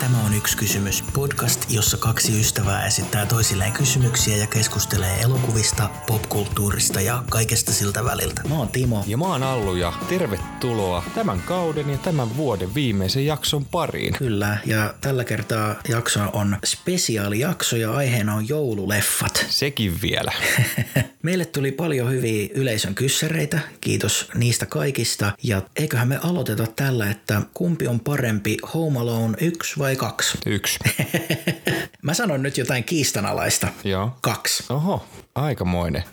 Tämä on yksi kysymys. Podcast, jossa kaksi ystävää esittää toisilleen kysymyksiä ja keskustelee elokuvista, popkulttuurista ja kaikesta siltä väliltä. Mä oon Timo. Ja mä oon Allu ja tervetuloa tämän kauden ja tämän vuoden viimeisen jakson pariin. Kyllä, ja tällä kertaa jakso on spesiaalijakso ja aiheena on joululeffat. Sekin vielä. Meille tuli paljon hyviä yleisön kyssäreitä, kiitos niistä kaikista. Ja eiköhän me aloiteta tällä, että kumpi on parempi, Home Alone 1 vai 2? Yksi. Mä sanon nyt jotain kiistanalaista. Joo. Kaksi. Oho, aikamoinen.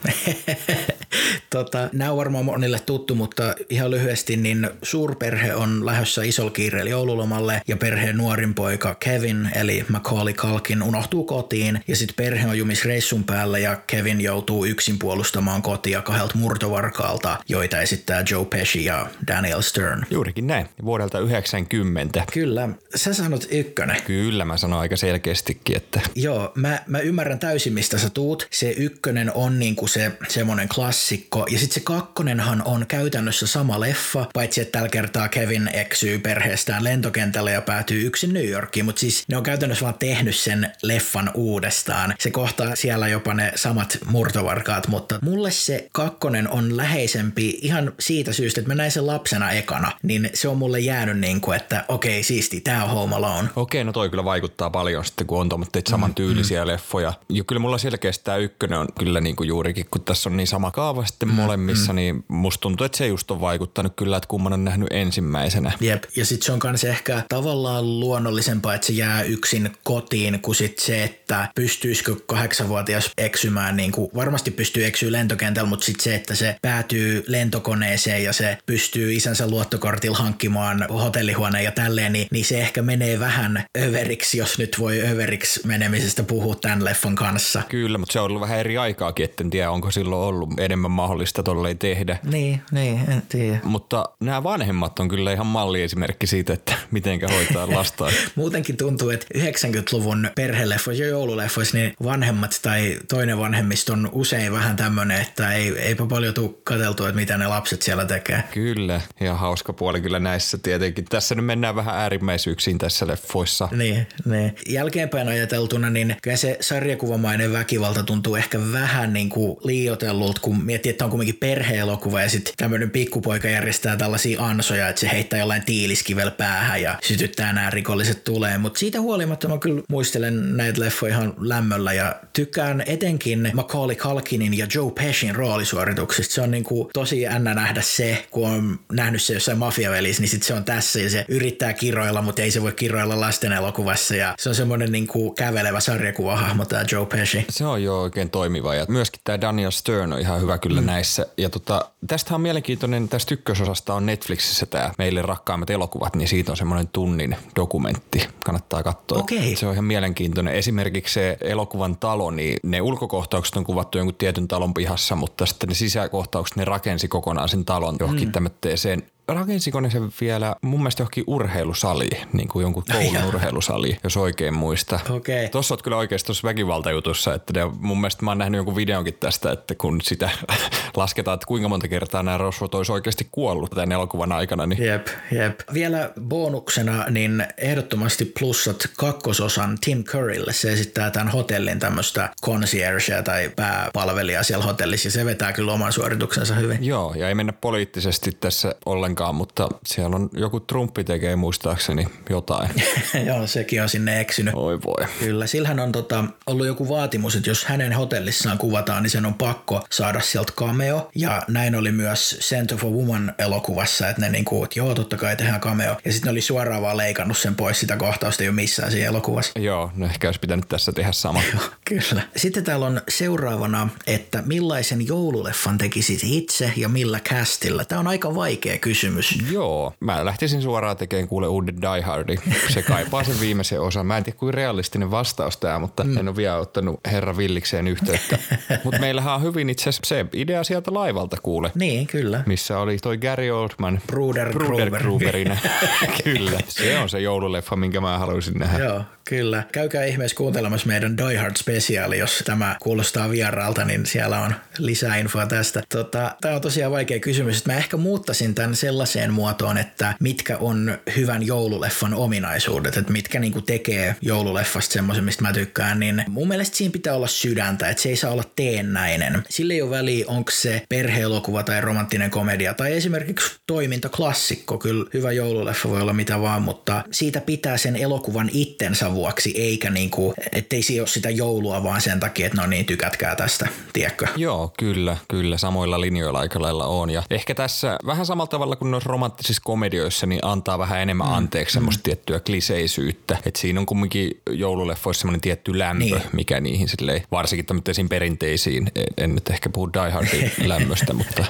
tota, nämä on varmaan monille tuttu, mutta ihan lyhyesti, niin suurperhe on lähdössä isolla kiireellä joululomalle ja perheen nuorin poika Kevin, eli Macaulay Culkin, unohtuu kotiin ja sitten perhe on jumis reissun päällä ja Kevin joutuu yksin puolustamaan kotia kahdelta murtovarkaalta, joita esittää Joe Pesci ja Daniel Stern. Juurikin näin, vuodelta 90. Kyllä, sä sanot ykkönen. Kyllä, mä sanoin aika selkeästikin, että Joo, mä, mä ymmärrän täysin, mistä sä tuut. Se ykkönen on niinku se semmonen klassikko, ja sitten se kakkonenhan on käytännössä sama leffa, paitsi että tällä kertaa Kevin eksyy perheestään lentokentälle ja päätyy yksin New Yorkiin, mutta siis ne on käytännössä vaan tehnyt sen leffan uudestaan. Se kohtaa siellä jopa ne samat murtovarkaat, mutta mulle se kakkonen on läheisempi ihan siitä syystä, että mä näin sen lapsena ekana, niin se on mulle jäänyt niinku, että okei, siisti, tää on Home Alone. okei, no toi kyllä vaikuttaa paljon sitten, kun on tuommoitteet saman tyylisiä mm, leffoja. Ja kyllä mulla selkeästi tämä ykkönen on kyllä niin kuin juurikin, kun tässä on niin sama kaava sitten molemmissa, niin musta tuntuu, että se just on vaikuttanut kyllä, että kumman on nähnyt ensimmäisenä. Jep, ja sitten se on kans ehkä tavallaan luonnollisempaa, että se jää yksin kotiin, kuin sit se, että pystyisikö kahdeksanvuotias eksymään, niin kuin varmasti pystyy eksyä lentokentällä, mutta sitten se, että se päätyy lentokoneeseen ja se pystyy isänsä luottokortilla hankkimaan hotellihuoneen ja tälleen, niin, niin se ehkä menee vähän överiksi, jos nyt voi överiksi menemisestä puhua tämän leffan kanssa. Kyllä, mutta se on ollut vähän eri aikaakin, että en tiedä, onko silloin ollut enemmän mahdollista tolleen tehdä. Niin, niin, en tiedä. Mutta nämä vanhemmat on kyllä ihan malliesimerkki siitä, että mitenkä hoitaa lastaan. Muutenkin tuntuu, että 90-luvun perheleffoissa ja joululeffoissa niin vanhemmat tai toinen vanhemmista on usein vähän tämmöinen, että ei, eipä paljon tule katseltua, että mitä ne lapset siellä tekee. Kyllä, ja hauska puoli kyllä näissä tietenkin. Tässä nyt mennään vähän äärimmäisyyksiin tässä leffoissa. Niin, niin. Jälkeenpäin ajateltuna, niin kyllä se sarjakuvamainen väkivalta tuntuu ehkä vähän niin kuin liioitellulta, kun miettii, että on kuitenkin perheelokuva ja sitten tämmöinen pikkupoika järjestää tällaisia ansoja, että se heittää jollain tiiliskivel päähän ja sytyttää nämä rikolliset tulee. Mutta siitä huolimatta mä kyllä muistelen näitä leffoja ihan lämmöllä ja tykkään etenkin Macaulay Culkinin ja Joe Peshin roolisuorituksista. Se on niin kuin tosi jännä nähdä se, kun on nähnyt se jossain mafiavelissä, niin sitten se on tässä ja se yrittää kiroilla, mutta ei se voi kiroilla lasten elokuvassa ja se on semmoinen niin kuin kävelevä sarjakuvahahmo tämä Joe Pesci. Se on jo oikein toimiva ja myöskin tämä Daniel Stern on ihan hyvä kyllä mm. näissä. Ja tota, tästä on mielenkiintoinen, tästä ykkösosasta on Netflixissä tämä Meille rakkaimmat elokuvat, niin siitä on semmoinen tunnin dokumentti. Kannattaa katsoa. Okei. Se on ihan mielenkiintoinen. Esimerkiksi se elokuvan talo, niin ne ulkokohtaukset on kuvattu jonkun tietyn talon pihassa, mutta sitten ne sisäkohtaukset, ne rakensi kokonaan sen talon johonkin mm. tämmöiseen rakensiko ne sen vielä mun mielestä johonkin urheilusaliin, niin kuin jonkun koulun Joo. urheilusaliin, jos oikein muista. Okei. Tuossa oot kyllä oikeasti tuossa väkivaltajutussa, että ne, mun mielestä mä oon nähnyt jonkun videonkin tästä, että kun sitä lasketaan, että kuinka monta kertaa nämä rosvot olisi oikeasti kuollut tämän elokuvan aikana, niin Jep, jep. Vielä bonuksena niin ehdottomasti plussat kakkososan Tim Currylle. Se esittää tämän hotellin tämmöistä conciergea tai pääpalvelijaa siellä hotellissa ja se vetää kyllä oman suorituksensa hyvin. Joo, ja ei mennä poliittisesti tässä ollenkaan, mutta siellä on joku Trumpi tekee muistaakseni jotain. Joo, sekin on sinne eksynyt. Oi voi. Kyllä, sillähän on tota, ollut joku vaatimus, että jos hänen hotellissaan kuvataan, niin sen on pakko saada sieltä cameo. Ja näin oli myös Scent of a Woman elokuvassa, että ne niinku, että joo, totta kai tehdään cameo. Ja sitten ne oli suoraan vaan leikannut sen pois sitä kohtausta ole missään siinä elokuvassa. Joo, no ehkä olisi pitänyt tässä tehdä sama. Kyllä. Sitten täällä on seuraavana, että millaisen joululeffan tekisit itse ja millä castilla? Tämä on aika vaikea kysymys. Joo, mä lähtisin suoraan tekemään kuule uuden Die Hardi. Se kaipaa sen viimeisen osan. Mä en tiedä, kuin realistinen vastaus tämä, mutta mm. en ole vielä ottanut herra Villikseen yhteyttä. mutta meillähän on hyvin itse asiassa se idea sieltä laivalta kuule. Niin, kyllä. Missä oli toi Gary Oldman. Bruder Bruder Gruber. Gruberina. Kyllä, se on se joululeffa, minkä mä haluaisin nähdä. Joo, Kyllä. Käykää ihmeessä kuuntelemassa meidän Die Hard spesiaali, jos tämä kuulostaa vieraalta, niin siellä on lisää infoa tästä. Tota, tämä on tosiaan vaikea kysymys. Mä ehkä muuttasin tämän sellaiseen muotoon, että mitkä on hyvän joululeffan ominaisuudet, että mitkä niinku tekee joululeffasta semmoisen, mistä mä tykkään, niin mun mielestä siinä pitää olla sydäntä, että se ei saa olla teennäinen. Sille ei ole väliä, onko se perheelokuva tai romanttinen komedia tai esimerkiksi toimintaklassikko. Kyllä hyvä joululeffa voi olla mitä vaan, mutta siitä pitää sen elokuvan itsensä vuoksi, eikä niinku, ettei siinä ole sitä joulua vaan sen takia, että no niin, tykätkää tästä, tiedätkö? Joo, kyllä, kyllä. Samoilla linjoilla aika lailla on. Ja ehkä tässä vähän samalla tavalla kuin noissa romanttisissa komedioissa, niin antaa vähän enemmän mm. anteeksi semmoista mm. tiettyä kliseisyyttä. Että siinä on kumminkin joululeffoissa semmoinen tietty lämpö, niin. mikä niihin silleen, varsinkin tämmöisiin perinteisiin, en, en nyt ehkä puhu Die Hardin lämmöstä, mutta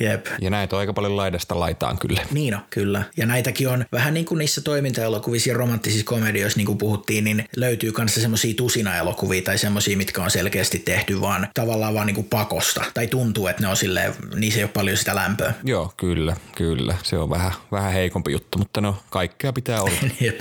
Jep. ja näitä on aika paljon laidasta laitaan kyllä. Niin on, kyllä. Ja näitäkin on vähän niin kuin niissä toimintaelokuvissa ja romanttisissa komedioissa, niin kuin puhuttiin, niin löytyy kanssa semmoisia tusina-elokuvia tai semmoisia, mitkä on selkeästi tehty vaan tavallaan vaan niin kuin pakosta. Tai tuntuu, että ne on silleen, niissä ei ole paljon sitä lämpöä. Joo, kyllä, kyllä. Se on vähän, vähän heikompi juttu, mutta no kaikkea pitää olla. Jep.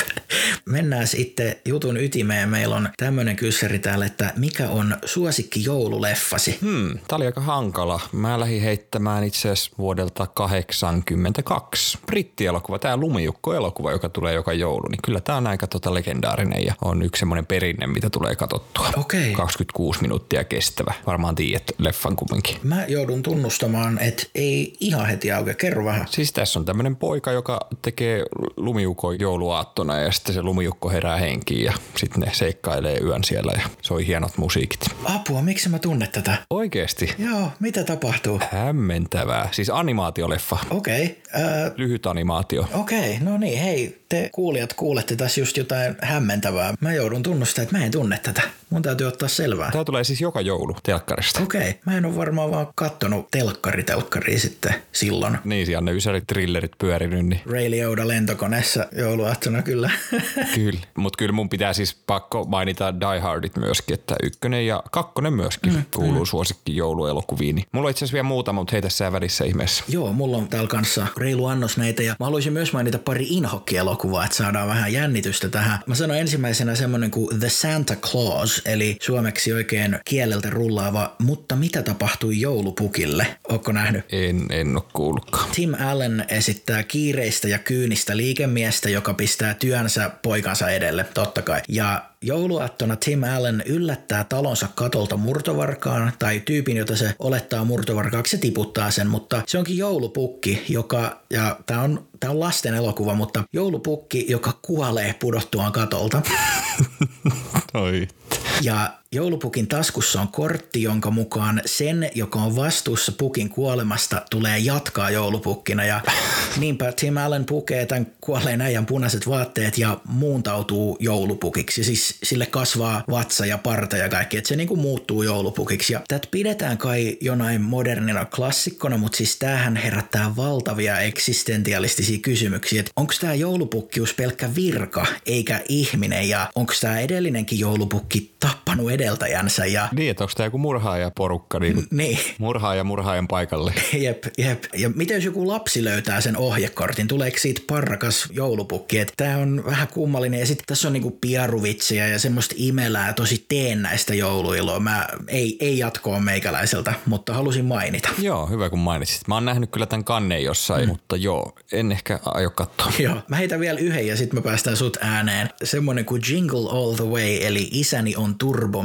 Mennään sitten jutun ytimeen. Meillä on tämmöinen kyssäri täällä, että mikä on suosikki joululeffasi? Hmm, tää oli aika hankala. Mä lähdin heittämään itse asiassa vuodelta 82. Brittielokuva, tää Lumijukko-elokuva, joka tulee joka joulu, niin kyllä tää on aika tota legendaarinen ja on yksi semmoinen perinne, mitä tulee katsottua. Okei. 26 minuuttia kestävä. Varmaan tiedät leffan kumminkin. Mä joudun tunnustamaan, että ei ihan heti auke. Kerro vähän. Siis tässä on tämmöinen poika, joka tekee lumijukon jouluaattona ja sitten se lumijukko herää henkiin ja sitten ne seikkailee yön siellä ja soi hienot musiikit. Apua, miksi mä tunnet tätä? Oikeesti Joo, mitä tapahtuu? hämmentävää. Siis animaatioleffa, Okei, okay, lyhyt animaatio. okei, no niin, hei, te kuulijat kuulette tässä just jotain hämmentävää. Mä joudun tunnustamaan, että mä en tunne tätä. Mun täytyy ottaa selvää. Tämä tulee siis joka joulu telkkarista. Okei, okay, mä en ole varmaan vaan kattonut telkkari telkkaria sitten silloin. Niin, siellä ne ysärit trillerit pyörinyt, niin Ray Liotta lentokoneessa jouluaattona kyllä. kyllä. Mutta kyllä mun pitää siis pakko mainita Die Hardit myöskin, että ykkönen ja kakkonen myöskin mm, kuuluu mm. suosikki jouluelokuviin. Niin Mulla on itse asiassa vielä muutama, mutta heitä sää välissä ihmeessä. Joo, mulla on täällä kanssa reilu annos näitä ja mä haluaisin myös mainita pari inhokkielokuvaa, että saadaan vähän jännitystä tähän. Mä sanon ensimmäisenä semmonen kuin The Santa Claus, eli suomeksi oikein kieleltä rullaava, mutta mitä tapahtui joulupukille? Ootko nähnyt? En, en ole kuullutkaan. Tim Allen esittää kiireistä ja kyynistä liikemiestä, joka pistää työnsä poikansa edelle, totta kai. Ja jouluaattona Tim Allen yllättää talonsa katolta murtovarkaan tai tyypin, jota se olettaa murtovarkaaksi, se tiputtaa sen, mutta se onkin joulupukki, joka, ja tämä on, tää on lasten elokuva, mutta joulupukki, joka kuolee pudottuaan katolta. Oi. Ja joulupukin taskussa on kortti, jonka mukaan sen, joka on vastuussa pukin kuolemasta, tulee jatkaa joulupukkina. Ja niinpä Tim Allen pukee tämän kuolleen äijän punaiset vaatteet ja muuntautuu joulupukiksi. Siis sille kasvaa vatsa ja parta ja kaikki, että se niinku muuttuu joulupukiksi. Ja tätä pidetään kai jonain modernina klassikkona, mutta siis tämähän herättää valtavia eksistentialistisia kysymyksiä, että onko tämä joulupukkius pelkkä virka eikä ihminen ja onko tämä edellinenkin joulupukki tappanut edeltäjänsä ja Niin, että onko tämä joku murhaaja porukka, niin kuin niin, murhaaja murhaajan paikalle? Jep, jep. Ja miten jos joku lapsi löytää sen ohjekortin, tuleeko siitä parrakas joulupukki? Että Tämä on vähän kummallinen ja sitten tässä on niinku piaruvitsiä ja semmoista imelää tosi teennäistä jouluiloa. Mä, ei, ei jatkoa meikäläiseltä, mutta halusin mainita. Joo, hyvä kun mainitsit. Mä oon nähnyt kyllä tämän kanneen jossain, mm. mutta joo, en ehkä aio katsoa. Joo, mä heitän vielä yhden ja sitten me päästään sut ääneen. Semmonen kuin Jingle All the Way, eli Isäni on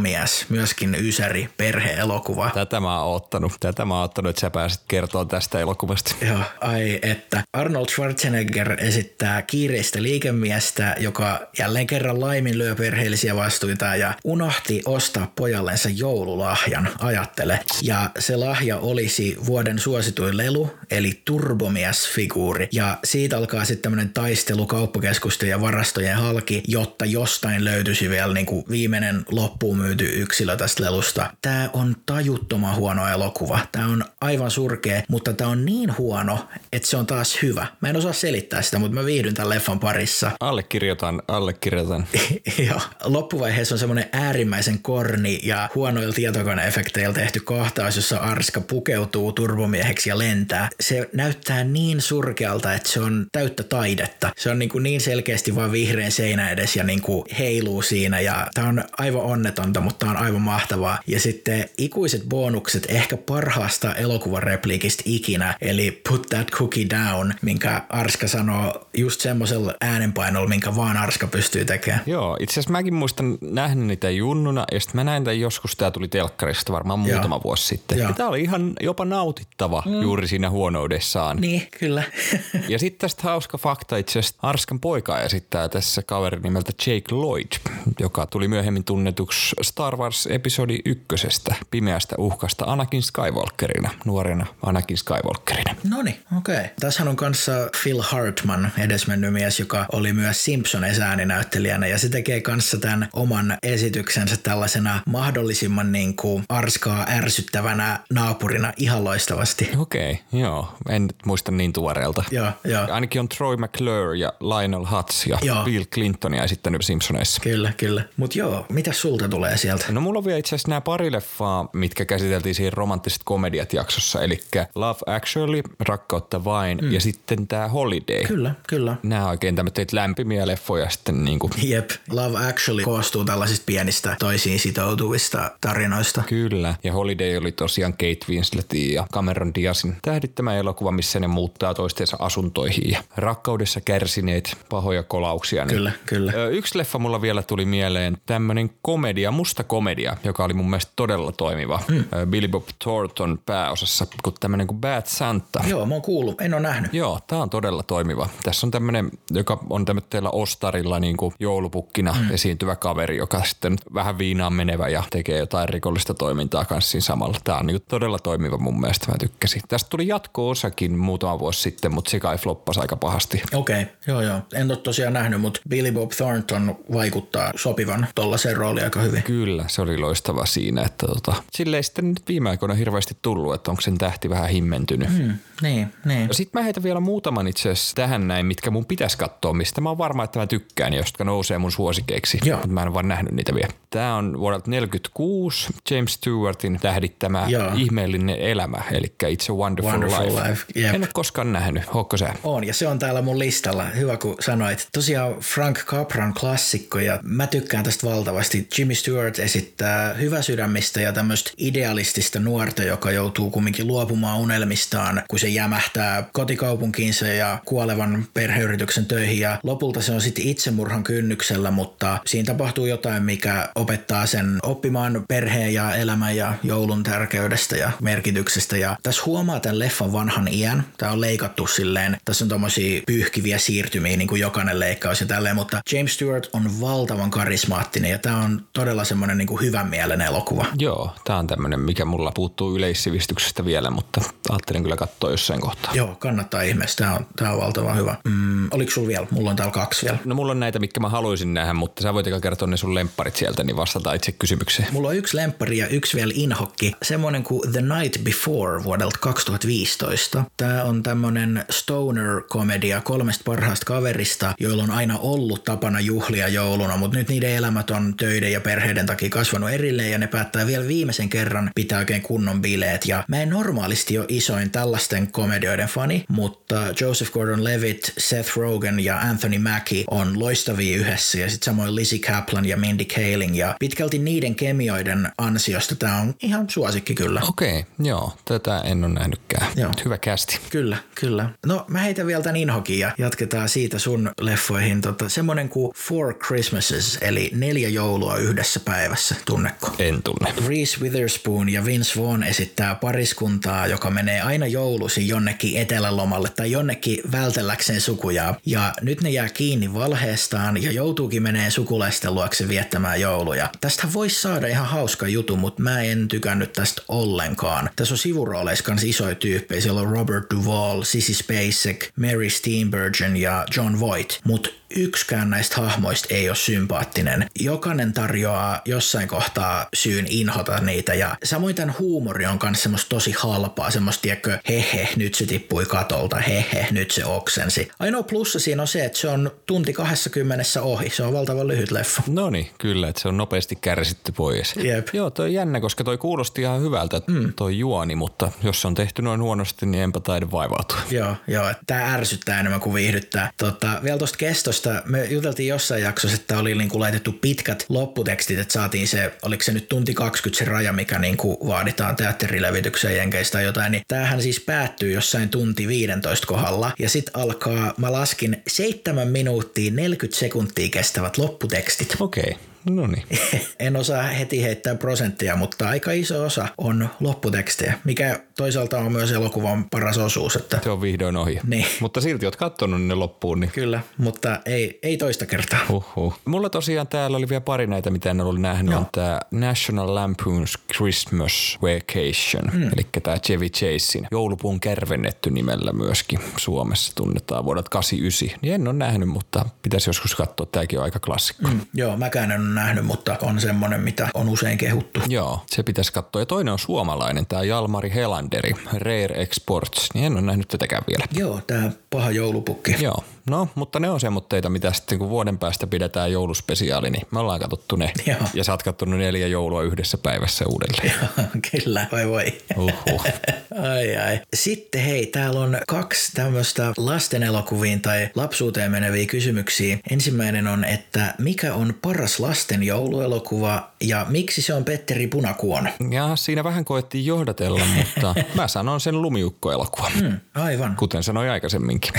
turbomies, myöskin Ysäri perheelokuva. Tätä mä oon ottanut. Tätä mä oon ottanut, että sä pääsit kertoa tästä elokuvasta. Joo, ai että. Arnold Schwarzenegger esittää kiireistä liikemiestä, joka jälleen kerran laiminlyö perheellisiä vastuita ja unohti ostaa pojallensa joululahjan, ajattele. Ja se lahja olisi vuoden suosituin lelu, eli turbomies-figuuri. Ja siitä alkaa sitten tämmöinen taistelu kauppakeskusten ja varastojen halki, jotta jostain löytyisi vielä niinku viimeinen loppuun myyty löytyy yksilö tästä lelusta. Tämä on tajuttoman huono elokuva. Tämä on aivan surkea, mutta tämä on niin huono, että se on taas hyvä. Mä en osaa selittää sitä, mutta mä viihdyn tämän leffan parissa. Allekirjoitan, allekirjoitan. Joo. Loppuvaiheessa on semmoinen äärimmäisen korni ja huonoilla tietokoneefekteillä tehty kohtaus, jossa Arska pukeutuu turbomieheksi ja lentää. Se näyttää niin surkealta, että se on täyttä taidetta. Se on niin, kuin niin selkeästi vaan vihreän seinä edes ja niin kuin heiluu siinä ja tämä on aivan onnetonta, mutta on aivan mahtavaa. Ja sitten ikuiset bonukset ehkä parhaasta elokuvan repliikistä ikinä, eli put that cookie down, minkä Arska sanoo just semmoisella äänenpainolla, minkä vaan Arska pystyy tekemään. Joo, itse asiassa mäkin muistan nähnyt niitä junnuna, ja sitten mä näin tämän joskus, tämä tuli telkkarista varmaan Joo. muutama vuosi sitten. Joo. Ja tämä oli ihan jopa nautittava mm. juuri siinä huonoudessaan. Niin, kyllä. ja sitten tästä hauska fakta itse asiassa Arskan poika esittää tässä kaveri nimeltä Jake Lloyd, joka tuli myöhemmin tunnetuksi Star Wars-episodi ykkösestä, pimeästä uhkasta Anakin Skywalkerina, nuorena Anakin Skywalkerina. No niin, okei. Okay. Tässä on kanssa Phil Hartman, edesmennyt mies, joka oli myös Simpsones ääninäyttelijänä ja se tekee kanssa tämän oman esityksensä tällaisena mahdollisimman niin kuin arskaa ärsyttävänä naapurina ihan loistavasti. Okei, okay, joo. En nyt muista niin tuoreelta. Joo, joo. Ainakin on Troy McClure ja Lionel Hutz ja joo. Bill Clintonia esittänyt Simpsoneissa. Kyllä, kyllä. Mutta joo, mitä sulta tulee sieltä? No mulla on vielä itse asiassa nämä pari leffaa, mitkä käsiteltiin siinä romanttiset komediat jaksossa, eli Love Actually, Rakkautta vain mm. ja sitten tämä Holiday. Kyllä, kyllä. Nämä oikein tämmöitä lämpimiä leffoja sitten niin kuin. Jep, Love Actually koostuu tällaisista pienistä toisiin sitoutuvista tarinoista. Kyllä, ja Holiday oli tosiaan Kate Winsletin ja Cameron Diazin tähdittämä elokuva, missä ne muuttaa toistensa asuntoihin ja rakkaudessa kärsineet pahoja kolauksia. Niin kyllä, kyllä. Yksi leffa mulla vielä tuli mieleen, tämmöinen komedia, musta komedia, joka oli mun mielestä todella toimiva. Mm. Billy Bob Thornton pääosassa, kun tämmöinen kuin Bad Santa. Joo, mä oon kuullut, en ole nähnyt. Joo, tää on todella toimiva. Tässä on tämmöinen, joka on tämmöisellä ostarilla niin kuin joulupukkina mm. esiintyvä kaveri, joka sitten vähän viinaan menevä ja tekee jotain rikollista toimintaa kanssa siinä samalla. Tää on niin kuin todella toimiva mun mielestä, mä tykkäsin. Tästä tuli jatko-osakin muutama vuosi sitten, mutta se kai floppasi aika pahasti. Okei, okay, joo joo. En ole tosiaan nähnyt, mutta Billy Bob Thornton vaikuttaa sopivan tollaisen rooliin aika hyvin. Kyllä, se oli loistava siinä, että tota, sille ei sitten nyt viime aikoina hirveästi tullut, että onko sen tähti vähän himmentynyt. Hmm, niin, niin. Sitten mä heitän vielä muutaman itse asiassa tähän näin, mitkä mun pitäisi katsoa, mistä mä oon varma, että mä tykkään, jotka nousee mun suosikeiksi, Joo. mutta mä en vaan nähnyt niitä vielä. Tää on vuodelta 46 James Stewartin tähdittämä Joo. ihmeellinen elämä, eli It's a Wonderful, Wonderful Life. life. Yep. En ole koskaan nähnyt, Onko sä? On, ja se on täällä mun listalla. Hyvä, kun sanoit. Tosiaan Frank Capran klassikko, ja mä tykkään tästä valtavasti. Jimmy Stewart esittää hyvä sydämistä ja tämmöistä idealistista nuorta, joka joutuu kumminkin luopumaan unelmistaan, kun se jämähtää kotikaupunkiinsa ja kuolevan perheyrityksen töihin. Ja lopulta se on sitten itsemurhan kynnyksellä, mutta siinä tapahtuu jotain, mikä opettaa sen oppimaan perheen ja elämän ja joulun tärkeydestä ja merkityksestä. Ja tässä huomaa tämän leffan vanhan iän. Tämä on leikattu silleen, tässä on tommosia pyyhkiviä siirtymiä, niin kuin jokainen leikkaus ja tälleen, mutta James Stewart on valtavan karismaattinen ja tämä on todella semmoinen niin kuin hyvän mielen elokuva. Joo, tämä on tämmöinen, mikä mulla puuttuu yleissivistyksestä vielä, mutta ajattelin kyllä katsoa jossain kohtaa. Joo, kannattaa ihmeessä. Tämä on, tämä on valtavan hyvä. Mm, oliko sulla vielä? Mulla on täällä kaksi vielä. No mulla on näitä, mitkä mä haluaisin nähdä, mutta sä voit kertoa ne sun lempparit sieltä, niin vastata itse kysymykseen. Mulla on yksi lemppari ja yksi vielä inhokki. Semmoinen kuin The Night Before vuodelta 2015. Tämä on tämmöinen stoner-komedia kolmesta parhaasta kaverista, joilla on aina ollut tapana juhlia jouluna, mutta nyt niiden elämät on töiden ja perheiden takia kasvanut erilleen ja ne päättää vielä viimeisen kerran pitää oikein kunnon bileet. Ja mä en normaalisti ole isoin tällaisten komedioiden fani, mutta Joseph Gordon-Levitt, Seth Rogen ja Anthony Mackie on loistavia yhdessä ja sitten samoin Lizzie Kaplan ja Mindy Kaling ja pitkälti niiden kemioiden ansiosta tämä on ihan suosikki kyllä. Okei, okay, joo, tätä en ole nähnytkään. Joo. Hyvä kästi. Kyllä, kyllä. No mä heitän vielä tämän inhokin ja jatketaan siitä sun leffoihin. Tota, semmonen kuin Four Christmases, eli neljä joulua yhdessä päivässä. Tunnekko? En tunne. Reese Witherspoon ja Vince Vaughn esittää pariskuntaa, joka menee aina joulusi jonnekin etelälomalle tai jonnekin vältelläkseen sukujaa. Ja nyt ne jää kiinni valheestaan ja joutuukin menee sukulaisten luokse viettämään jouluja. Tästä voisi saada ihan hauska jutu, mutta mä en tykännyt tästä ollenkaan. Tässä on sivurooleissa kans isoja tyyppejä. Siellä on Robert Duvall, Sissy Spacek, Mary Steenburgen ja John Voight. Mutta yksikään näistä hahmoista ei ole sympaattinen. Jokainen tarjoaa jossain kohtaa syyn inhota niitä ja samoin tämän huumori on myös semmoista tosi halpaa, semmoista tiedätkö, hehe, nyt se tippui katolta, hehe, nyt se oksensi. Ainoa plussa siinä on se, että se on tunti 20 ohi, se on valtavan lyhyt leffa. No niin, kyllä, että se on nopeasti kärsitty pois. Jep. Joo, toi jännä, koska toi kuulosti ihan hyvältä mm. toi juoni, mutta jos se on tehty noin huonosti, niin enpä taida vaivautua. Joo, joo, tämä ärsyttää enemmän kuin viihdyttää. Tota, vielä tuosta kestosta, me juteltiin jossain jaksossa, että oli niinku laitettu pitkät lopputekstit, että saatiin se, oliko se nyt tunti 20 se raja, mikä niinku vaaditaan teatterilevitykseen jenkeistä tai jotain, niin tämähän siis päättyy jossain tunti 15 kohdalla ja sitten alkaa, mä laskin 7 minuuttia 40 sekuntia kestävät lopputekstit. Okei. Okay. No niin. en osaa heti heittää prosenttia, mutta aika iso osa on lopputekstejä, mikä toisaalta on myös elokuvan paras osuus. Että... Se on vihdoin ohi. Niin. Mutta silti oot katsonut ne loppuun. Niin... Kyllä, mutta ei, ei toista kertaa. Uhuh. Mulla tosiaan täällä oli vielä pari näitä, mitä en ollut nähnyt. No. On tämä National Lampoon's Christmas Vacation, hmm. eli tämä Chevy Chasein joulupuun kärvennetty nimellä myöskin Suomessa tunnetaan vuodelta 89. Niin en ole nähnyt, mutta pitäisi joskus katsoa. Tämäkin on aika klassikko. Hmm. Joo, mäkään en ole nähnyt, mutta on semmoinen, mitä on usein kehuttu. Joo, se pitäisi katsoa. Ja toinen on suomalainen, tämä Jalmari Helanderi, Rare Exports. Niin en ole nähnyt tätäkään vielä. Joo, tämä paha joulupukki. Joo, no, mutta ne on semmoitteita, mitä sitten kun vuoden päästä pidetään jouluspesiaali, niin me ollaan katsottu ne. Joo. Ja sä oot kattonut neljä joulua yhdessä päivässä uudelleen. Joo, kyllä, voi voi. Uhuh. ai ai. Sitten hei, täällä on kaksi tämmöistä lasten elokuviin tai lapsuuteen meneviä kysymyksiä. Ensimmäinen on, että mikä on paras lasten jouluelokuva ja miksi se on Petteri Punakuon? Ja siinä vähän koettiin johdatella, mutta mä sanon sen lumiukko-elokuva. Hmm, aivan. Kuten sanoin aikaisemminkin.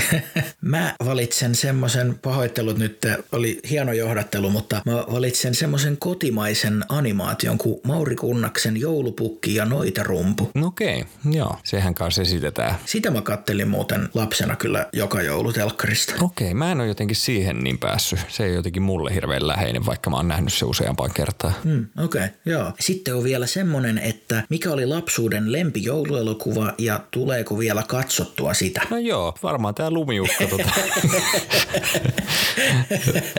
mä valitsen semmoisen, pahoittelut nyt, oli hieno johdattelu, mutta mä valitsen semmoisen kotimaisen animaation kuin Mauri Kunnaksen Joulupukki ja Noitarumpu. Okei, okay, joo, sehän kanssa esitetään. Sitä mä kattelin muuten lapsena kyllä joka joulu telkkarista. Okei, okay, mä en ole jotenkin siihen niin päässyt. Se ei jotenkin mulle hirveän läheinen, vaikka mä oon nähnyt se useampaan kertaan. Hmm, Okei, okay, joo. Sitten on vielä semmonen, että mikä oli lapsuuden lempi jouluelokuva ja tuleeko vielä katsottua sitä? No joo, varmaan tää lumiukko tota.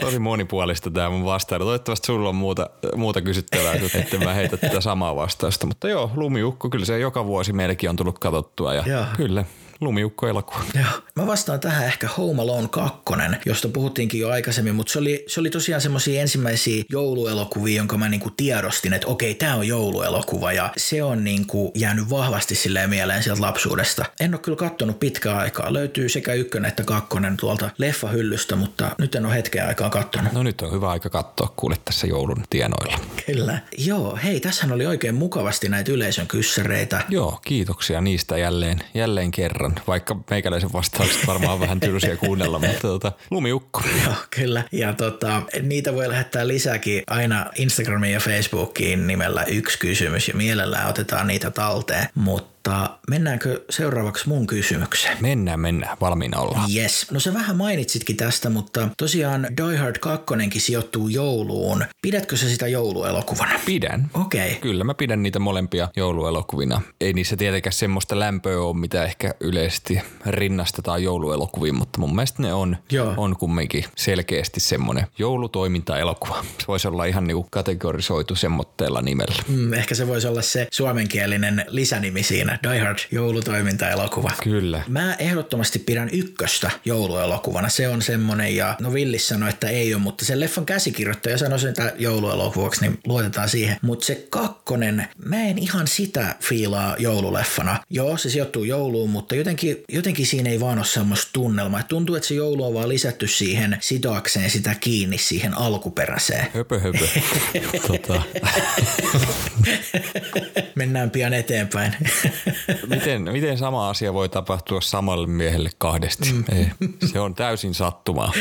Tosi monipuolista tämä mun vastailu. Toivottavasti sulla on muuta, muuta kysyttävää, että mä heitä tätä samaa vastausta. Mutta joo, lumiukko, kyllä se joka vuosi meillekin on tullut katsottua ja kyllä lumiukko-elokuva. Joo. Mä vastaan tähän ehkä Home Alone 2, josta puhuttiinkin jo aikaisemmin, mutta se oli, se oli tosiaan semmoisia ensimmäisiä jouluelokuvia, jonka mä niinku tiedostin, että okei, tämä on jouluelokuva ja se on niinku jäänyt vahvasti silleen mieleen sieltä lapsuudesta. En ole kyllä kattonut pitkää aikaa. Löytyy sekä ykkönen että kakkonen tuolta leffahyllystä, mutta nyt en ole hetkeä aikaa kattonut. No nyt on hyvä aika katsoa kuule tässä joulun tienoilla. Kyllä. Joo, hei, tässähän oli oikein mukavasti näitä yleisön kyssäreitä. Joo, kiitoksia niistä jälleen, jälleen kerran, vaikka meikäläisen vastaukset varmaan on vähän tylsiä kuunnella, mutta tota, lumiukko. Joo, kyllä. Ja tota, niitä voi lähettää lisääkin aina Instagramiin ja Facebookiin nimellä yksi kysymys ja mielellään otetaan niitä talteen. Mutta mennäänkö seuraavaksi mun kysymykseen? Mennään, mennään, valmiina ollaan. Yes. No sä vähän mainitsitkin tästä, mutta tosiaan Die Hard 2 sijoittuu jouluun. Pidätkö sä sitä jouluelokuvana? Pidän. Okei. Okay. Kyllä mä pidän niitä molempia jouluelokuvina. Ei niissä tietenkään semmoista lämpöä ole, mitä ehkä yleisesti rinnastetaan jouluelokuviin, mutta mun mielestä ne on, Joo. on kumminkin selkeästi semmoinen joulutoimintaelokuva. Se voisi olla ihan niinku kategorisoitu semmoitteella nimellä. Mm, ehkä se voisi olla se suomenkielinen lisänimi siinä. Die Hard joulutoimintaelokuva. Kyllä. Mä ehdottomasti pidän ykköstä jouluelokuvana. Se on semmonen ja no Villis sanoi, että ei ole, mutta sen leffan käsikirjoittaja sanoi sen että jouluelokuvaksi, niin luotetaan siihen. Mutta se kakkonen, mä en ihan sitä fiilaa joululeffana. Joo, se sijoittuu jouluun, mutta jotenkin, jotenkin siinä ei vaan ole semmoista tunnelmaa. Et tuntuu, että se joulu on vaan lisätty siihen sitoakseen sitä kiinni siihen alkuperäiseen. Höpö, höpö. tota, Mennään pian eteenpäin. Miten, miten sama asia voi tapahtua samalle miehelle kahdesti? Mm. Ei, se on täysin sattumaa.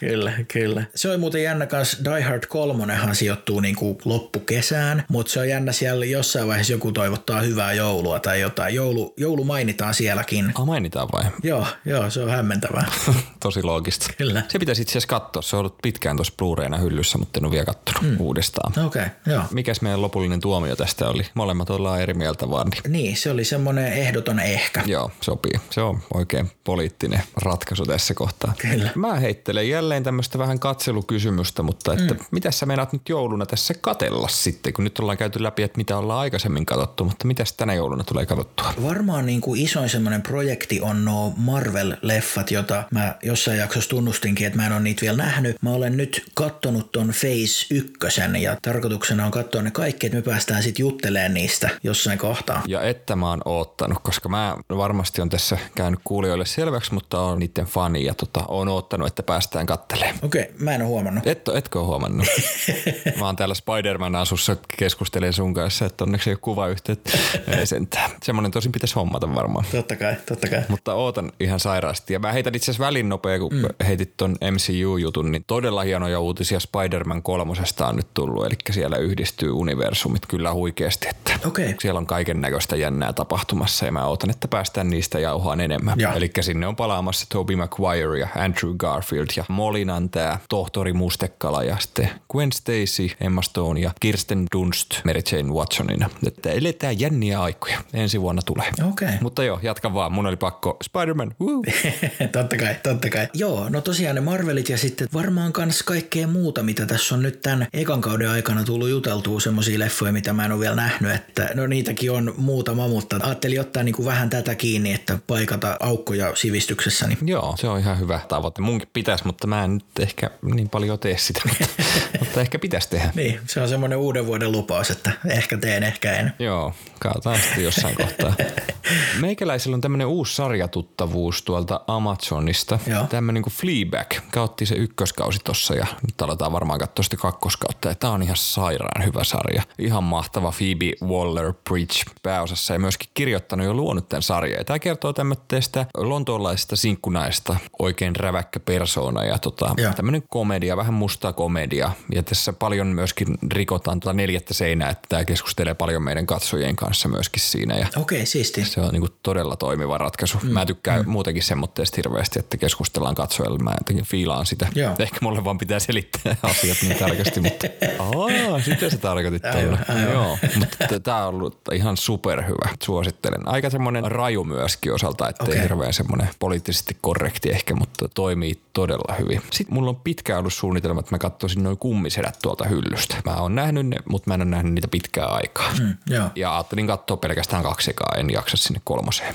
Kyllä, kyllä. Se on muuten jännä kanssa, Die Hard 3 sijoittuu niinku loppukesään, mutta se on jännä siellä jossain vaiheessa joku toivottaa hyvää joulua tai jotain. Joulu, joulu mainitaan sielläkin. Ah, mainitaan vai? Joo, joo, se on hämmentävää. Tosi loogista. Kyllä. Se pitäisi itse asiassa katsoa. Se on ollut pitkään tuossa Blu-rayna hyllyssä, mutta en ole vielä katsonut mm. uudestaan. Okei, okay, joo. Mikäs meidän lopullinen tuomio tästä oli? Molemmat ollaan eri mieltä vaan. Niin. Niin, se oli semmoinen ehdoton ehkä. Joo, sopii. Se on oikein poliittinen ratkaisu tässä kohtaa. Kyllä. Mä heittelen jälleen tämmöistä vähän katselukysymystä, mutta että mm. mitä sä meinaat nyt jouluna tässä katella sitten, kun nyt ollaan käyty läpi, että mitä ollaan aikaisemmin katsottu, mutta mitä tänä jouluna tulee katsottua? Varmaan niin kuin isoin semmoinen projekti on nuo Marvel-leffat, jota mä jossain jaksossa tunnustinkin, että mä en ole niitä vielä nähnyt. Mä olen nyt kattonut ton Phase 1 ja tarkoituksena on katsoa ne kaikki, että me päästään sitten juttelemaan niistä jossain kohtaa. Ja että mä oon oottanut, koska mä varmasti on tässä käynyt kuulijoille selväksi, mutta on niiden fani ja tota, oon oottanut, että päästään kattelemaan. Okei, okay, mä en ole huomannut. Et, etkö ole huomannut? mä oon täällä Spider-Man-asussa keskustelen sun kanssa, että onneksi ei ole kuvayhteyttä. ei sentään. Semmoinen tosin pitäisi hommata varmaan. Totta kai, totta kai. Mutta ootan ihan sairaasti. Ja mä heitän itse asiassa välin nopea, kun mm. heitit ton MCU-jutun, niin todella hienoja uutisia Spider-Man kolmosesta on nyt tullut. Eli siellä yhdistyy universumit kyllä huikeasti. Että okay. Siellä on kaiken näköistä jännää tapahtumassa ja mä ootan, että päästään niistä jauhaan enemmän. Eli sinne on palaamassa Tobey Maguire ja Andrew Garfield ja Molinan tämä tohtori Mustekala ja sitten Gwen Stacy, Emma Stone ja Kirsten Dunst Mary Jane Watsonina. Että eletään jänniä aikoja. Ensi vuonna tulee. Okay. Mutta joo, jatka vaan. Mun oli pakko. Spider-Man, totta kai, totta kai. Joo, no tosiaan ne Marvelit ja sitten varmaan kans kaikkea muuta, mitä tässä on nyt tämän ekan kauden aikana tullut juteltua semmoisia leffoja, mitä mä en ole vielä nähnyt. Että no niitäkin on muutama, mutta ajattelin ottaa niinku vähän tätä kiinni, että paikata aukkoja sivistyksessäni. Joo, se on ihan hyvä tavoite. Munkin pitäisi, mutta mä en nyt ehkä niin paljon tee sitä, mutta, mutta ehkä pitäisi tehdä. Niin, se on semmoinen uuden vuoden lupaus, että ehkä teen, ehkä en. Joo, katsotaan sitten jossain kohtaa. Meikäläisellä on tämmöinen uusi sarjatuttavuus tuolta Amazonista. Tämmöinen kuin Fleabag. Kautti se ykköskausi tossa ja nyt aletaan varmaan katsoa sitä kakkoskautta. Ja tää on ihan sairaan hyvä sarja. Ihan mahtava Phoebe Waller-Bridge pääosassa ja myöskin kirjoittanut ja luonut tämän sarjan. Ja tää kertoo tämmöistä lontoolaisesta sinkkunaista, oikein räväkkä persoona ja tota, tämmöinen komedia, vähän mustaa komedia. Ja tässä paljon myöskin rikotaan tuota neljättä seinää, että tämä keskustelee paljon meidän katsojien kanssa myöskin siinä. Okei, okay, siisti. Se on niinku todella toimiva ratkaisu. Mm. Mä tykkään mm. muutenkin semmoitteesta hirveästi, että keskustellaan katsojille. Mä jotenkin fiilaan sitä. Joo. Ehkä mulle vaan pitää selittää asiat niin tarkasti, mutta aa, sitä sä tarkoitit tuolla. Joo, mutta tää on ollut ihan superhyvä. Suosittelen. Aika semmoinen raju myöskin osalta, ettei okay. hirveän semmoinen poliittisesti korrekti ehkä, mutta toimii todella hyvin. Sitten mulla on pitkään ollut suunnitelma, että mä katsoisin noin kummisedät tuolta hyllystä. Mä oon nähnyt ne, mutta mä en ole nähnyt niitä pitkään aikaa. Mm, joo. Ja ajattelin katsoa pelkästään kaksi ekaa, en jaksa sinne kolmoseen.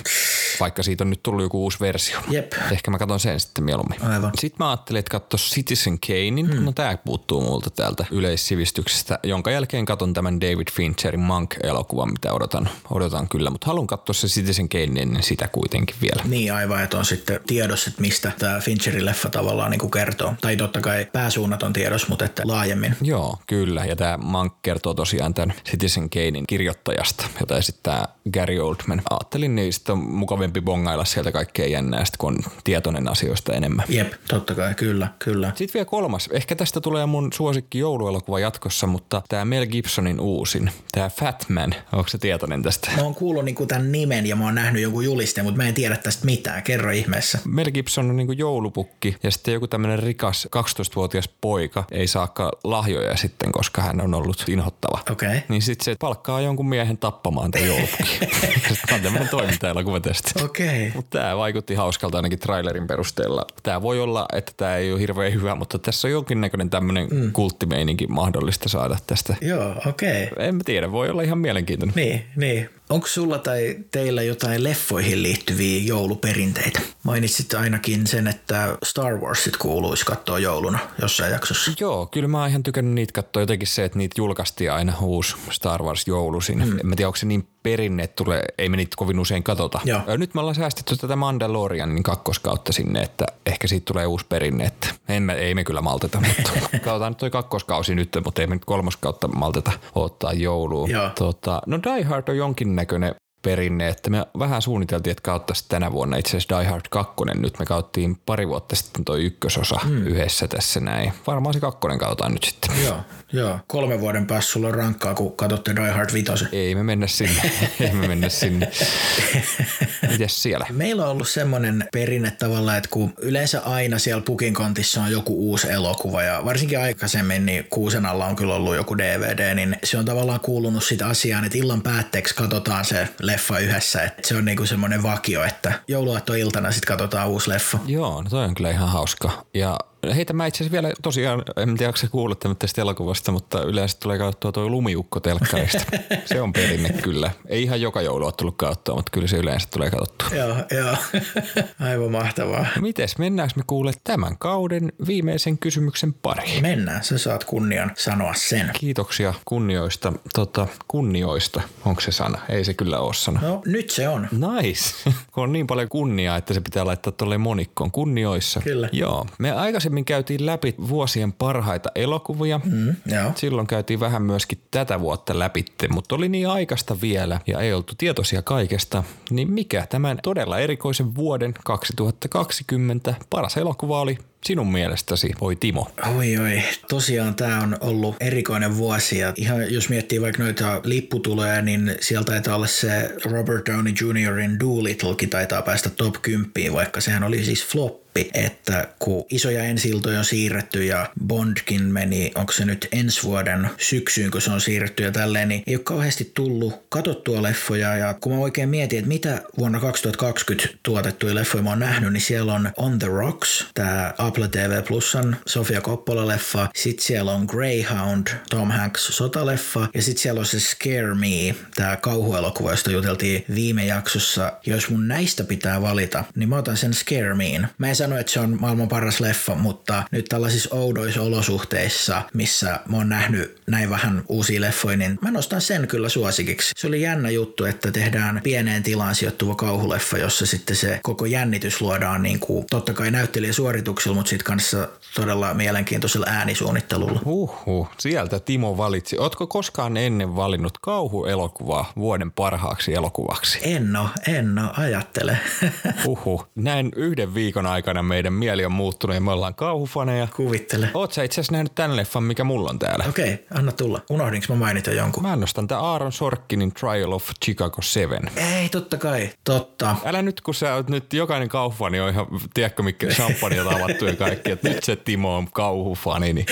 Vaikka siitä on nyt tullut joku uusi versio. Jep. Ehkä mä katson sen sitten mieluummin. Aivan. Sitten mä ajattelin, että katso Citizen Kanein. Mm. No tää puuttuu multa täältä yleissivistyksestä, jonka jälkeen katon tämän David Fincherin Monk-elokuvan, mitä odotan, odotan kyllä. Mutta haluan katsoa se Citizen Kane ennen sitä kuitenkin vielä. Niin aivan, että on sitten tiedossa, että mistä tämä Fincherin leffa tavallaan niin kuin kertoo. Tai totta kai pääsuunnat on tiedossa, mutta että laajemmin. Joo, kyllä. Ja tämä Monk kertoo tosiaan tämän Citizen Kanein kirjoittajasta, jota esittää Gary Oldman. Ajattelin niistä on mukavempi bongailla sieltä kaikkea jännää, kun on tietoinen asioista enemmän. Jep, totta kai, kyllä, kyllä. Sitten vielä kolmas. Ehkä tästä tulee mun suosikki jouluelokuva jatkossa, mutta tämä Mel Gibsonin uusin, tämä Fat Man. Onko se tietoinen tästä? Mä oon kuullut niinku tämän nimen ja mä oon nähnyt joku juliste, mutta mä en tiedä tästä mitään. Kerro ihmeessä. Mel Gibson on niinku joulupukki ja sitten joku tämmöinen rikas 12-vuotias poika ei saakaan lahjoja sitten, koska hän on ollut inhottava. Okei. Okay. Niin sitten se palkkaa jonkun miehen tappamaan tämän joulupukin. On tämmöinen toimintaelokuva tästä. Okei. Okay. Mutta tämä vaikutti hauskalta ainakin trailerin perusteella. Tämä voi olla, että tämä ei ole hirveän hyvä, mutta tässä on jonkinnäköinen tämmöinen mm. kulttimeininki mahdollista saada tästä. Joo, okei. Okay. En mä tiedä, voi olla ihan mielenkiintoinen. Niin, niin. Onko sulla tai teillä jotain leffoihin liittyviä jouluperinteitä? Mainitsit ainakin sen, että Star Warsit kuuluisi katsoa jouluna jossain jaksossa. Joo, kyllä mä oon ihan tykännyt niitä katsoa. Jotenkin se, että niitä julkaistiin aina uusi Star Wars joulusin. Mm. En mä tiedä, onko se niin perinne, että tulee, ei me niitä kovin usein katota. Joo. Nyt me ollaan säästetty tätä Mandalorianin kakkoskautta sinne, että ehkä siitä tulee uusi perinne. Että en me, ei me kyllä malteta, mutta katsotaan nyt toi kakkoskausi nyt, mutta ei me nyt kolmoskautta malteta ottaa jouluun. Joo. Tota, no Die Hard on jonkin näköinen perinne, että me vähän suunniteltiin, että kauttaisiin tänä vuonna itse asiassa Die Hard 2. Nyt me kauttiin pari vuotta sitten toi ykkösosa mm. yhdessä tässä näin. Varmaan se kakkonen kautaan nyt sitten. Joo, joo. Kolme vuoden päässä sulla on rankkaa, kun katsotte Die Hard 5. Ei me mennä sinne. Ei me mennä sinne. Mites siellä? Meillä on ollut semmoinen perinne tavallaan, että kun yleensä aina siellä pukin kontissa on joku uusi elokuva ja varsinkin aikaisemmin niin kuusen alla on kyllä ollut joku DVD, niin se on tavallaan kuulunut sitä asiaan, että illan päätteeksi katsotaan se leffa yhdessä. Et se on niinku semmoinen vakio, että jouluaattoiltana sitten katsotaan uusi leffa. Joo, no toi on kyllä ihan hauska. Ja heitä mä itse asiassa vielä tosiaan, en tiedä, onko se kuullut tästä elokuvasta, mutta yleensä tulee katsottua tuo lumiukko telkkarista. se on perinne kyllä. Ei ihan joka joulu ole tullut katsottua, mutta kyllä se yleensä tulee katsottua. Joo, joo. Aivan mahtavaa. Mites, mennäänkö me kuulle tämän kauden viimeisen kysymyksen pariin? Mennään, sä saat kunnian sanoa sen. Kiitoksia kunnioista. Tota, kunnioista, onko se sana? Ei se kyllä ole sana. No nyt se on. Nice. Kun on niin paljon kunniaa, että se pitää laittaa tuolle monikkoon. Kunnioissa. Kyllä. Joo. Me aikaisemmin käytiin läpi vuosien parhaita elokuvia. Mm, joo. Silloin käytiin vähän myöskin tätä vuotta läpi, mutta oli niin aikaista vielä ja ei oltu tietoisia kaikesta. Niin mikä tämän todella erikoisen vuoden 2020 paras elokuva oli sinun mielestäsi, oi Timo? Oi oi, tosiaan tämä on ollut erikoinen vuosi ja ihan jos miettii vaikka noita lipputuloja, niin sieltä taitaa olla se Robert Downey Jr.in Doolittlekin taitaa päästä top 10, vaikka sehän oli siis flop että kun isoja ensiltoja on siirretty ja Bondkin meni, onko se nyt ensi vuoden syksyyn, kun se on siirretty ja tälleen, niin ei ole kauheasti tullut katottua leffoja ja kun mä oikein mietin, että mitä vuonna 2020 tuotettuja leffoja mä oon nähnyt, niin siellä on On the Rocks, tämä Apple TV Plusan Sofia Coppola-leffa, sitten siellä on Greyhound, Tom Hanks sotaleffa ja sitten siellä on se Scare Me, tämä kauhuelokuva, josta juteltiin viime jaksossa. Jos mun näistä pitää valita, niin mä otan sen Scare Meen. Mä en sano, että se on maailman paras leffa, mutta nyt tällaisissa oudoissa olosuhteissa, missä mä oon nähnyt näin vähän uusia leffoja, niin mä nostan sen kyllä suosikiksi. Se oli jännä juttu, että tehdään pieneen tilaan sijoittuva kauhuleffa, jossa sitten se koko jännitys luodaan niin kuin, totta kai näyttelijä suorituksella, mutta sitten kanssa todella mielenkiintoisella äänisuunnittelulla. Huhhuh, sieltä Timo valitsi. Ootko koskaan ennen valinnut kauhuelokuvaa vuoden parhaaksi elokuvaksi? En oo, en oo, ajattele. Huhhuh, näin yhden viikon aikana meidän mieli on muuttunut ja me ollaan kauhufaneja. Kuvittele. Oot sä itse asiassa nähnyt tämän leffan, mikä mulla on täällä? Okei, okay, anna tulla. Unohdinko mä mainita jonkun? Mä nostan tää Aaron Sorkinin Trial of Chicago 7. Ei, totta kai, totta. Älä nyt, kun sä oot nyt jokainen kauhufani on ihan, tiedätkö mikä champagne avattu ja kaikki, että nyt se Timo on kauhufani, niin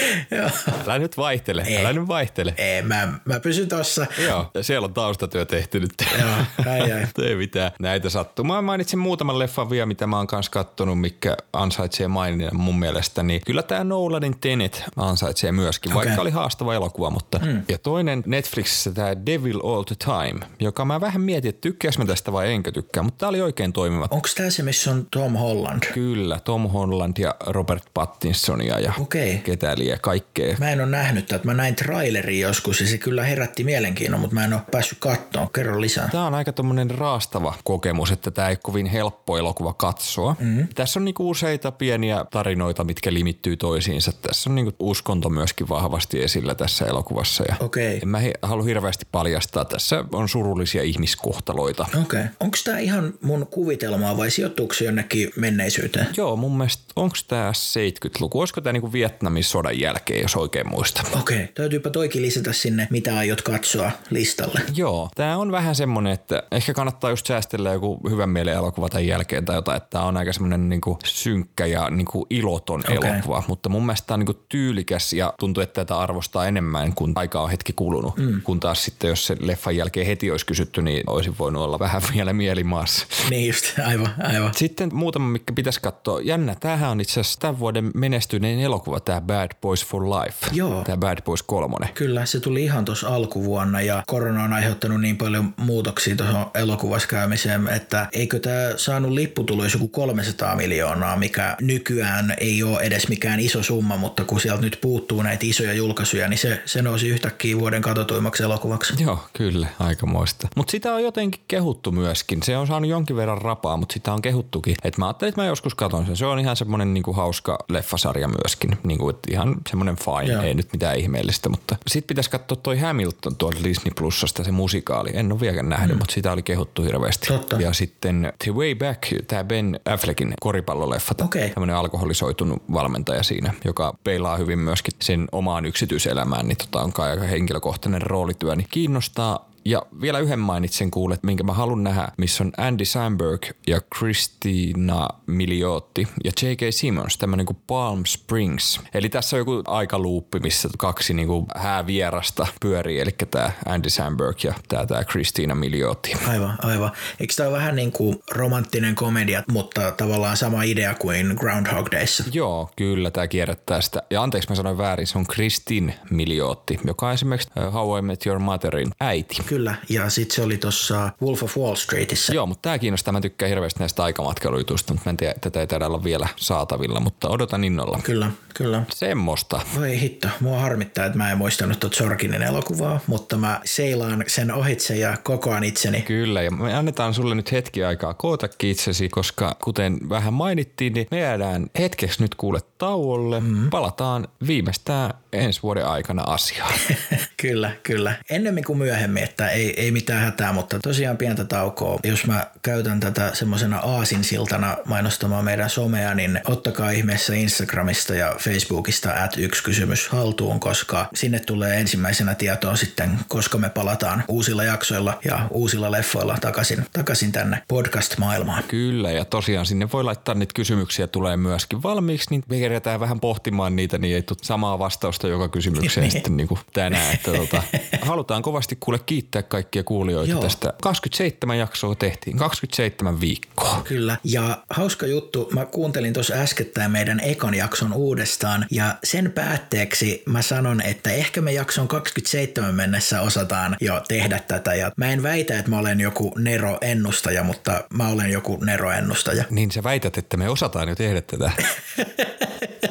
älä nyt vaihtele, ei. älä nyt vaihtele. Ei, mä, mä pysyn tossa. Joo, ja siellä on taustatyö tehty nyt. Joo, ai ai. Ei mitään, näitä sattuu. Mä mainitsin muutaman leffan vielä, mitä mä oon kanssa kattonut, mikä ansaitsee maininnan mun mielestä, niin kyllä tämä Nolanin Tenet ansaitsee myöskin, okay. vaikka oli haastava elokuva, mutta mm. ja toinen Netflixissä tämä Devil All the Time, joka mä vähän mietin, että tykkäis mä tästä vai enkö tykkää, mutta tämä oli oikein toimiva. Onko tämä se, missä on Tom Holland? Kyllä, Tom Holland ja Robert Pattinsonia ja okay. ketä liian kaikkea. Mä en ole nähnyt tätä, mä näin traileri joskus ja se kyllä herätti mielenkiinnon, mutta mä en ole päässyt katsoa. Kerro lisää. Tämä on aika tommonen raastava kokemus, että tämä ei kovin helppo elokuva katsoa. Mm. Tässä on niinku useita pieniä tarinoita, mitkä limittyy toisiinsa. Tässä on niinku uskonto myöskin vahvasti esillä tässä elokuvassa. Ja okay. En mä halua hirveästi paljastaa. Tässä on surullisia ihmiskohtaloita. Okei. Okay. Onko tämä ihan mun kuvitelmaa vai sijoittuuko se jonnekin menneisyyteen? Joo, mun mielestä onko tämä 70-luku? Olisiko tämä niinku Vietnamin sodan jälkeen, jos oikein muista? Okei. Okay. Täytyypä toikin lisätä sinne, mitä aiot katsoa listalle. Joo. Tämä on vähän semmonen, että ehkä kannattaa just säästellä joku hyvän mielen elokuva tämän jälkeen tai jotain, että tämä on aika semmoinen niinku synkkä ja niinku iloton okay. elokuva, mutta mun mielestä tämä on niinku tyylikäs ja tuntuu, että tätä arvostaa enemmän, kun aika on hetki kulunut. Mm. Kun taas sitten, jos se leffan jälkeen heti olisi kysytty, niin olisin voinut olla vähän vielä mielimaassa. Niin just, aivan, aivan. Sitten muutama, mikä pitäisi katsoa. Jännä, tämähän on itse asiassa tämän vuoden menestyneen elokuva, tämä Bad Boys for Life. Joo. Tämä Bad Boys 3. Kyllä, se tuli ihan tuossa alkuvuonna ja korona on aiheuttanut niin paljon muutoksia tuohon elokuvassa käymiseen, että eikö tämä saanut lipputuloja joku 300 miljoonaa, mikä nykyään ei ole edes mikään iso summa, mutta kun sieltä nyt puuttuu näitä isoja julkaisuja, niin se, se nousi yhtäkkiä vuoden katsotuimmaksi elokuvaksi. Joo, kyllä, aikamoista. Mutta sitä on jotenkin kehuttu myöskin. Se on saanut jonkin verran rapaa, mutta sitä on kehuttukin. Et mä ajattelin, että mä joskus katon sen. Se on ihan semmoinen niinku hauska leffasarja myöskin. Niinku, et ihan semmoinen fine, Joo. ei nyt mitään ihmeellistä. Mutta sit pitäisi katsoa toi Hamilton tuolta Disney Plusasta, se musikaali. En ole vieläkään nähnyt, mm. mutta sitä oli kehuttu hirveästi. Totta. Ja sitten The Way Back, tämä Ben Affleckin koripalloleffa. Okay. Tämmöinen alkoholisoitunut valmentaja siinä, joka peilaa hyvin myöskin sen omaan yksityiselämään, niin tota on kai aika henkilökohtainen roolityö, niin kiinnostaa. Ja vielä yhden mainitsen kuulet, minkä mä haluan nähdä, missä on Andy Samberg ja Christina Miliotti ja J.K. Simmons, tämmönen kuin Palm Springs. Eli tässä on joku aikaluuppi, missä kaksi niinku häävierasta pyörii, eli tämä Andy Samberg ja tämä tää Christina Miliotti. Aivan, aivan. Eikö tämä vähän niin kuin romanttinen komedia, mutta tavallaan sama idea kuin Groundhog Days? Joo, kyllä, tämä kierrättää sitä. Ja anteeksi, mä sanoin väärin, se on Christine Miliotti, joka on esimerkiksi uh, How I Met Your Motherin äiti. Kyllä, ja sitten se oli tuossa Wolf of Wall Streetissä. Joo, mutta tämä kiinnostaa. Mä tykkään hirveästi näistä aikamatkailujutuista, mutta mä en tiedä, tätä ei taida olla vielä saatavilla, mutta odotan innolla. Kyllä, kyllä. Semmosta. Voi hitto, mua harmittaa, että mä en muistanut tuota Sorkinin elokuvaa, mutta mä seilaan sen ohitse ja kokoan itseni. Kyllä, ja me annetaan sulle nyt hetki aikaa kootakin itsesi, koska kuten vähän mainittiin, niin me jäädään hetkeksi nyt kuule tauolle. Mm-hmm. Palataan viimeistään ensi vuoden aikana asiaan. kyllä, kyllä. Ennemmin kuin myöhemmin, että ei, ei mitään hätää, mutta tosiaan pientä taukoa. Jos mä käytän tätä semmoisena aasinsiltana mainostamaan meidän somea, niin ottakaa ihmeessä Instagramista ja Facebookista at yksi kysymys haltuun, koska sinne tulee ensimmäisenä tietoa sitten, koska me palataan uusilla jaksoilla ja uusilla leffoilla takaisin, takaisin tänne podcast-maailmaan. Kyllä, ja tosiaan sinne voi laittaa niitä kysymyksiä tulee myöskin valmiiksi, niin me kerätään vähän pohtimaan niitä, niin ei tule samaa vastausta joka kysymykseen niin. sitten niin kuin tänään. Että tota, halutaan kovasti kuule kiittää kaikkia kuulijoita Joo. tästä. 27 jaksoa tehtiin, 27 viikkoa. Kyllä, ja hauska juttu, mä kuuntelin tuossa äskettäin meidän ekan jakson uudestaan, ja sen päätteeksi mä sanon, että ehkä me jakson 27 mennessä osataan jo tehdä tätä, ja mä en väitä, että mä olen joku Nero-ennustaja, mutta mä olen joku Nero-ennustaja. Niin sä väität, että me osataan jo tehdä tätä.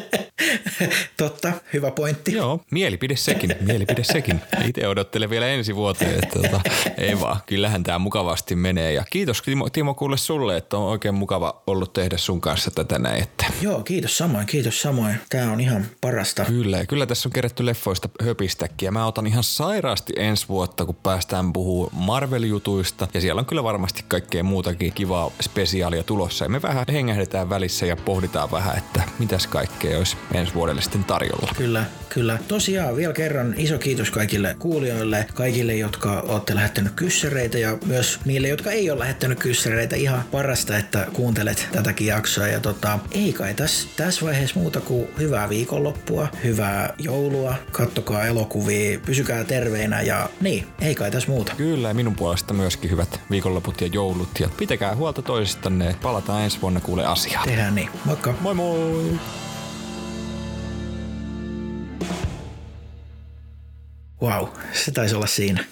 Totta, hyvä pointti. Joo, mielipide sekin, mielipide sekin. Itse odottelen vielä ensi vuoteen, että tota, ei vaan, kyllähän tämä mukavasti menee. Ja kiitos Timo, Timo kuule sulle, että on oikein mukava ollut tehdä sun kanssa tätä näin. Että. Joo, kiitos samoin, kiitos samoin. Tämä on ihan parasta. Kyllä, kyllä tässä on kerätty leffoista höpistäkin ja mä otan ihan sairaasti ensi vuotta, kun päästään puhua Marvel-jutuista ja siellä on kyllä varmasti kaikkea muutakin kivaa spesiaalia tulossa. Ja me vähän hengähdetään välissä ja pohditaan vähän, että mitäs kaikkea olisi ensi vuodelle sitten tarjolla. Kyllä, kyllä. Tosiaan vielä kerran iso kiitos kaikille kuulijoille, kaikille, jotka olette lähettänyt kyssäreitä ja myös niille, jotka ei ole lähettänyt kyssäreitä. Ihan parasta, että kuuntelet tätäkin jaksoa. Ja tota, ei kai tässä täs vaiheessa muuta kuin hyvää viikonloppua, hyvää joulua, kattokaa elokuvia, pysykää terveinä ja niin, ei kai tässä muuta. Kyllä, minun puolesta myöskin hyvät viikonloput ja joulut ja pitäkää huolta toisistanne. Palataan ensi vuonna kuule asiaan. Tehdään niin. Moikka. Moi moi! Wow, se taisi olla siinä.